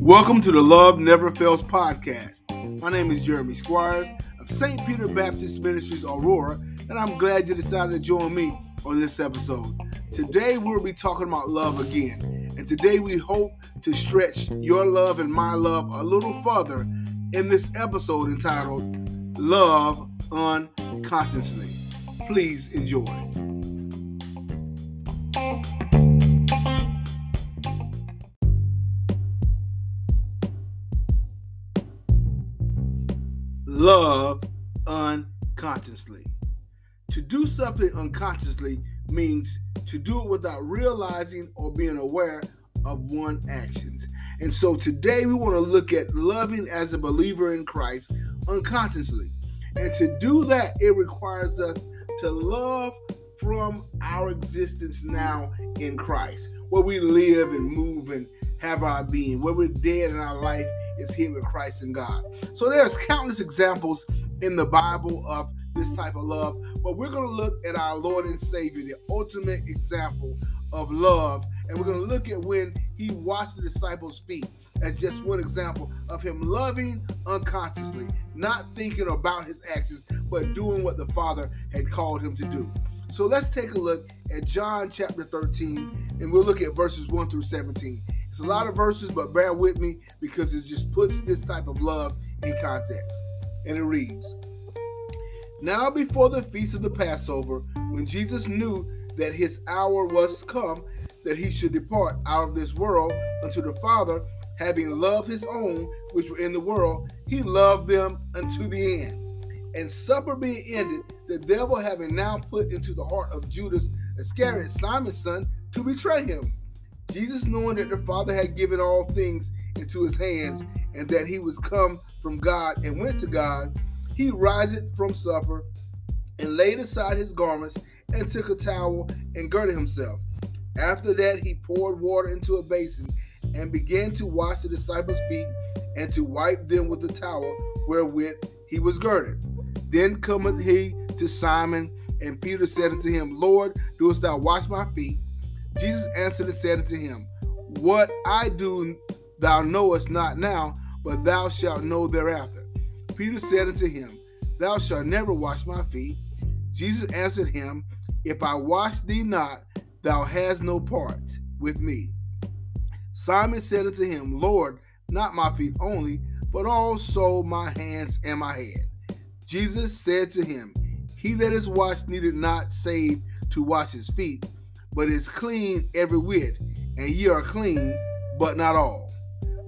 Welcome to the Love Never Fails podcast. My name is Jeremy Squires of St. Peter Baptist Ministries Aurora, and I'm glad you decided to join me on this episode. Today we'll be talking about love again, and today we hope to stretch your love and my love a little further in this episode entitled Love Unconsciously. Please enjoy. Unconsciously. To do something unconsciously means to do it without realizing or being aware of one actions. And so today we want to look at loving as a believer in Christ unconsciously. And to do that, it requires us to love from our existence now in Christ, where we live and move and have our being, where we're dead and our life is here with Christ and God. So there's countless examples in the Bible of this type of love, but we're going to look at our Lord and Savior, the ultimate example of love, and we're going to look at when he washed the disciples' feet as just one example of him loving unconsciously, not thinking about his actions, but doing what the Father had called him to do. So let's take a look at John chapter 13, and we'll look at verses 1 through 17. It's a lot of verses, but bear with me because it just puts this type of love in context. And it reads Now, before the feast of the Passover, when Jesus knew that his hour was come, that he should depart out of this world unto the Father, having loved his own which were in the world, he loved them unto the end. And supper being ended, the devil having now put into the heart of Judas Iscariot, Simon's son, to betray him. Jesus, knowing that the Father had given all things into his hands, and that he was come from God and went to God, he riseth from supper and laid aside his garments and took a towel and girded himself. After that, he poured water into a basin and began to wash the disciples' feet and to wipe them with the towel wherewith he was girded. Then cometh he to Simon, and Peter said unto him, Lord, doest thou wash my feet? Jesus answered and said unto him, What I do thou knowest not now, but thou shalt know thereafter. Peter said unto him, Thou shalt never wash my feet. Jesus answered him, If I wash thee not, thou hast no part with me. Simon said unto him, Lord, not my feet only, but also my hands and my head. Jesus said to him, He that is washed needed not save to wash his feet, but is clean every whit, and ye are clean, but not all.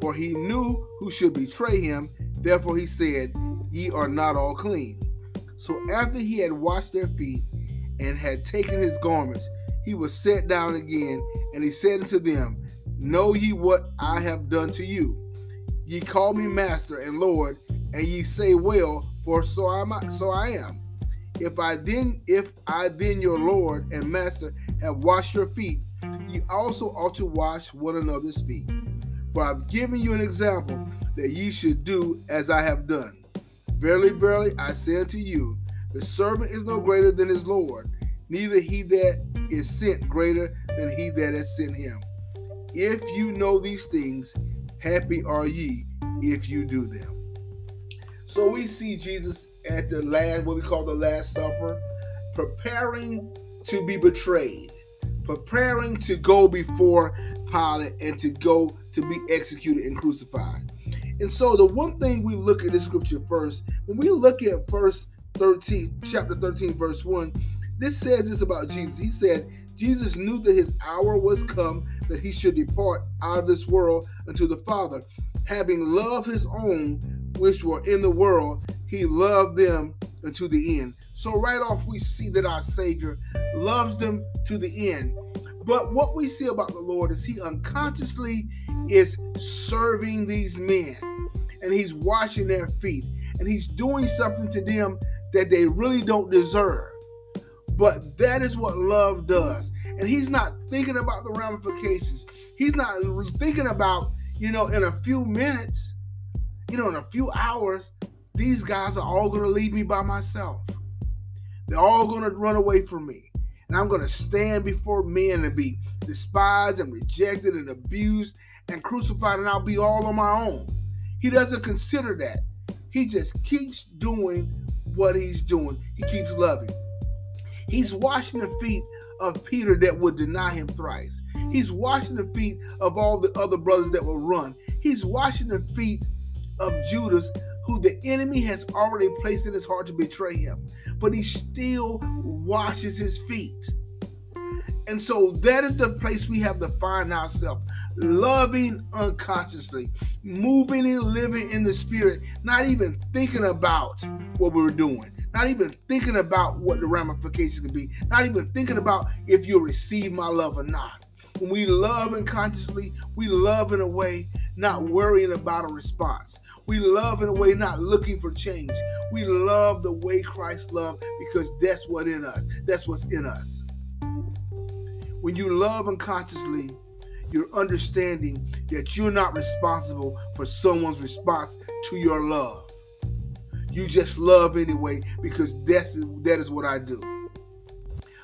For he knew who should betray him, therefore he said, Ye are not all clean. So after he had washed their feet and had taken his garments, he was set down again, and he said unto them, Know ye what I have done to you? Ye call me master and Lord, and ye say, Well, for so am I, so I am. If I then, if I then your Lord and Master have washed your feet, ye also ought to wash one another's feet. For I've given you an example that ye should do as I have done. Verily, verily, I say unto you, the servant is no greater than his Lord, neither he that is sent greater than he that has sent him. If you know these things, happy are ye if you do them. So we see Jesus at the last, what we call the Last Supper, preparing to be betrayed, preparing to go before Pilate and to go to be executed and crucified. And so the one thing we look at this scripture first, when we look at verse 13, chapter 13, verse 1, this says this about Jesus. He said, Jesus knew that his hour was come that he should depart out of this world unto the Father, having loved his own which were in the world, he loved them unto the end. So, right off, we see that our Savior loves them to the end. But what we see about the Lord is he unconsciously is serving these men and he's washing their feet and he's doing something to them that they really don't deserve. But that is what love does. And he's not thinking about the ramifications. He's not thinking about, you know, in a few minutes, you know, in a few hours, these guys are all going to leave me by myself. They're all going to run away from me. And I'm going to stand before men and be despised and rejected and abused and crucified, and I'll be all on my own. He doesn't consider that. He just keeps doing what he's doing. He keeps loving. He's washing the feet of Peter that would deny him thrice. He's washing the feet of all the other brothers that will run. He's washing the feet of Judas, who the enemy has already placed in his heart to betray him. But he still washes his feet. And so that is the place we have to find ourselves loving unconsciously, moving and living in the spirit, not even thinking about what we we're doing, not even thinking about what the ramifications could be, not even thinking about if you'll receive my love or not. When we love unconsciously, we love in a way not worrying about a response. We love in a way not looking for change. We love the way Christ loved because that's what in us. That's what's in us. When you love unconsciously, you're understanding that you're not responsible for someone's response to your love. You just love anyway because that's that is what I do.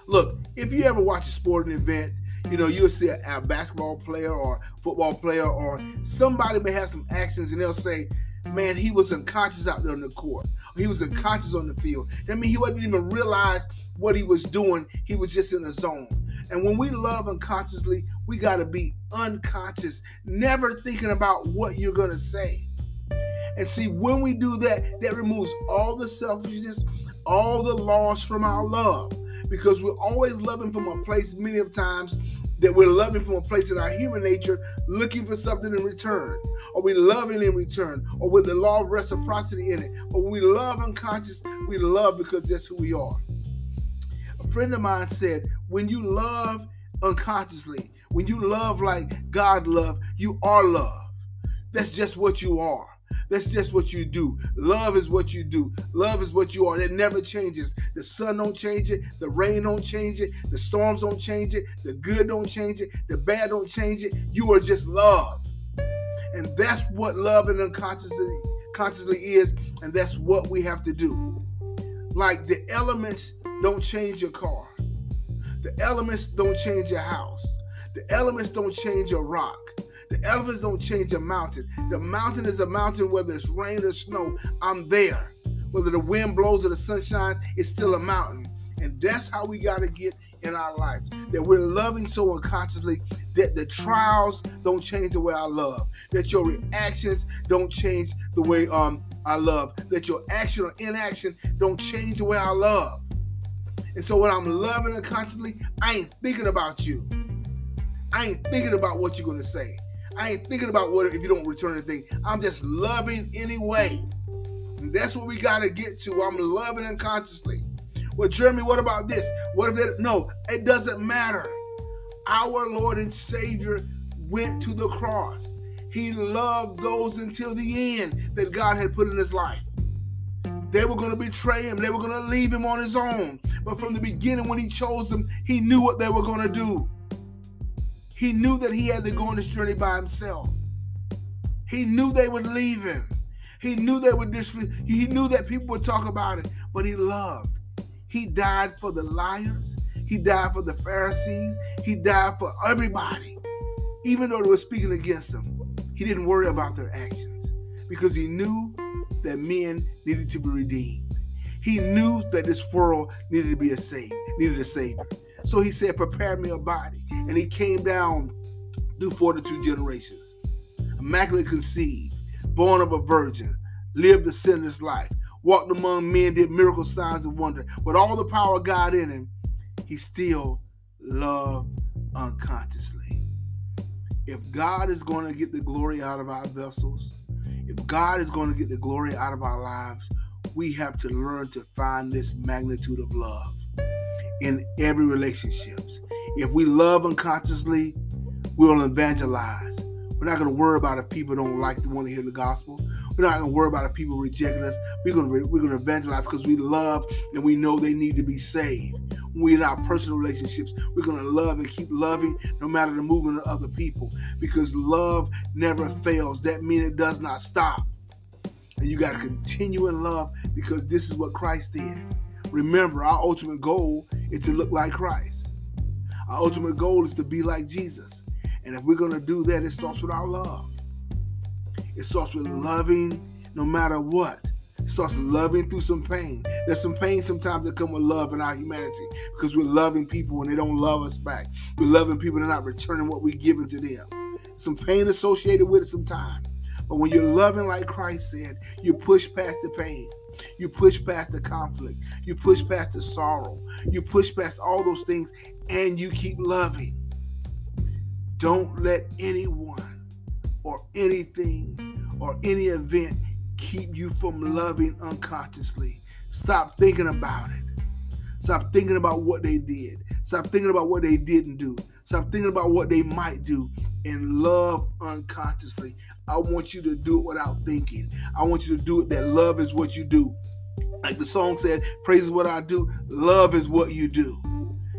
Look, if you ever watch a sporting event, you know you'll see a, a basketball player or football player or somebody may have some actions and they'll say, "Man, he was unconscious out there on the court. He was unconscious on the field." That means he wouldn't even realize what he was doing. He was just in the zone. And when we love unconsciously, we got to be unconscious, never thinking about what you're going to say. And see, when we do that, that removes all the selfishness, all the loss from our love. Because we're always loving from a place, many of times, that we're loving from a place in our human nature, looking for something in return, or we loving in return, or with the law of reciprocity in it. But when we love unconscious, we love because that's who we are. A friend of mine said, when you love unconsciously, when you love like God love, you are love. That's just what you are. That's just what you do. Love is what you do. Love is what you are. It never changes. The sun don't change it. The rain don't change it. The storms don't change it. The good don't change it. The bad don't change it. You are just love. And that's what love and unconsciously consciously is. And that's what we have to do. Like the elements don't change your car. The elements don't change your house. The elements don't change your rock. The elephants don't change a mountain. The mountain is a mountain whether it's rain or snow. I'm there. Whether the wind blows or the sun shines, it's still a mountain. And that's how we got to get in our life. That we're loving so unconsciously that the trials don't change the way I love. That your reactions don't change the way um I love. That your action or inaction don't change the way I love. And so when I'm loving unconsciously, I ain't thinking about you. I ain't thinking about what you're gonna say. I ain't thinking about what if you don't return the thing. I'm just loving anyway. And that's what we gotta get to. I'm loving unconsciously. Well, Jeremy, what about this? What if it? No, it doesn't matter. Our Lord and Savior went to the cross. He loved those until the end that God had put in his life. They were going to betray him. They were going to leave him on his own. But from the beginning, when he chose them, he knew what they were going to do. He knew that he had to go on this journey by himself. He knew they would leave him. He knew they would disre- he knew that people would talk about it, but he loved. He died for the liars. He died for the Pharisees. He died for everybody. Even though they were speaking against him, he didn't worry about their actions because he knew that men needed to be redeemed. He knew that this world needed to be a saved, needed a savior. So he said, Prepare me a body. And he came down through 42 generations, immaculately conceived, born of a virgin, lived a sinless life, walked among men, did miracle signs and wonder. With all the power of God in him, he still loved unconsciously. If God is going to get the glory out of our vessels, if God is going to get the glory out of our lives, we have to learn to find this magnitude of love in every relationships. If we love unconsciously, we'll evangelize. We're not going to worry about if people don't like to want to hear the gospel. We're not going to worry about if people rejecting us. We're going to we're going to evangelize because we love and we know they need to be saved we in our personal relationships, we're going to love and keep loving no matter the movement of other people because love never fails. That means it does not stop. And you got to continue in love because this is what Christ did. Remember, our ultimate goal is to look like Christ. Our ultimate goal is to be like Jesus. And if we're going to do that, it starts with our love. It starts with loving no matter what. It starts loving through some pain. There's some pain sometimes that come with love in our humanity because we're loving people when they don't love us back. We're loving people and not returning what we're giving to them. Some pain associated with it sometimes. But when you're loving like Christ said, you push past the pain. You push past the conflict. You push past the sorrow. You push past all those things and you keep loving. Don't let anyone or anything or any event keep you from loving unconsciously. Stop thinking about it. Stop thinking about what they did. Stop thinking about what they didn't do. Stop thinking about what they might do and love unconsciously. I want you to do it without thinking. I want you to do it that love is what you do. Like the song said, praise is what I do, love is what you do.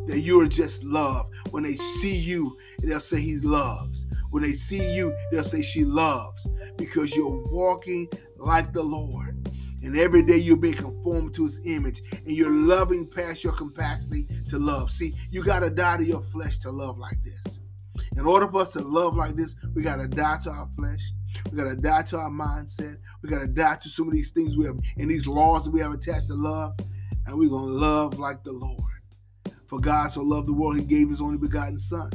That you are just love. When they see you, they'll say he loves. When they see you, they'll say she loves because you're walking like the Lord. And every day you're being conformed to his image and you're loving past your capacity to love. See, you got to die to your flesh to love like this. In order for us to love like this, we got to die to our flesh. We got to die to our mindset. We got to die to some of these things we have and these laws that we have attached to love. And we're going to love like the Lord. For God so loved the world, he gave his only begotten Son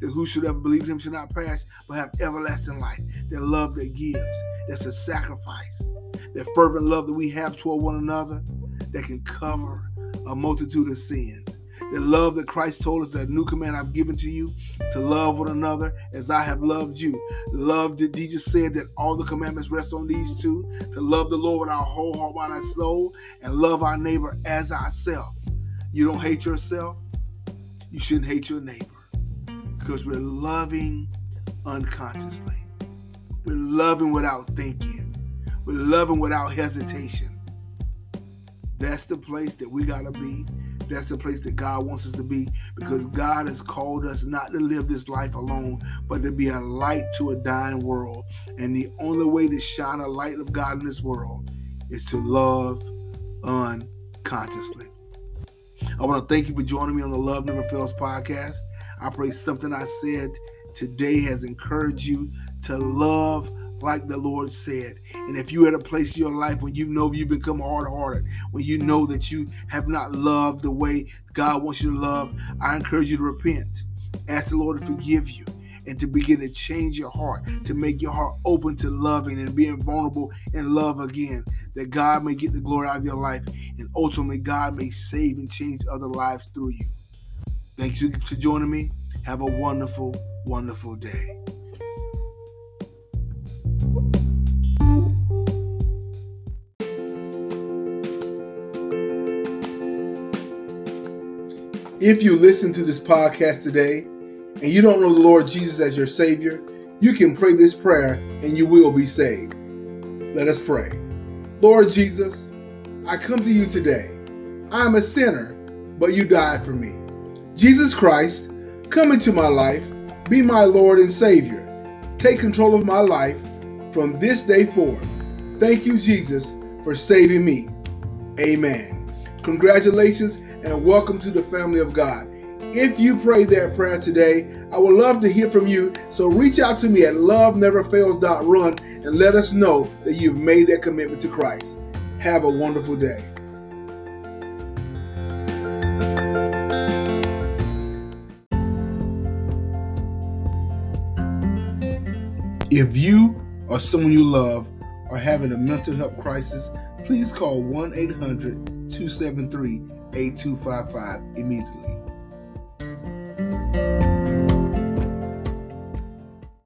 that who should ever believe him should not perish, but have everlasting life. That love that gives, that's a sacrifice. That fervent love that we have toward one another that can cover a multitude of sins. The love that Christ told us that new command I've given to you to love one another as I have loved you. Love that he just said that all the commandments rest on these two to love the Lord with our whole heart, mind, and soul, and love our neighbor as ourselves. You don't hate yourself, you shouldn't hate your neighbor because we're loving unconsciously. We're loving without thinking. We're loving without hesitation. That's the place that we got to be. That's the place that God wants us to be because God has called us not to live this life alone, but to be a light to a dying world. And the only way to shine a light of God in this world is to love unconsciously. I want to thank you for joining me on the Love Never Fails podcast. I pray something I said today has encouraged you to love like the Lord said. And if you're at a place in your life when you know you've become hard hearted, when you know that you have not loved the way God wants you to love, I encourage you to repent. Ask the Lord to forgive you and to begin to change your heart, to make your heart open to loving and being vulnerable in love again, that God may get the glory out of your life and ultimately God may save and change other lives through you. Thank you for joining me. Have a wonderful, wonderful day. If you listen to this podcast today and you don't know the Lord Jesus as your Savior, you can pray this prayer and you will be saved. Let us pray. Lord Jesus, I come to you today. I am a sinner, but you died for me. Jesus Christ, come into my life, be my Lord and Savior. Take control of my life from this day forward. Thank you, Jesus, for saving me. Amen. Congratulations and welcome to the family of God. If you pray that prayer today, I would love to hear from you. So reach out to me at loveneverfails.run and let us know that you've made that commitment to Christ. Have a wonderful day. If you or someone you love are having a mental health crisis, please call 1 800 273 8255 immediately.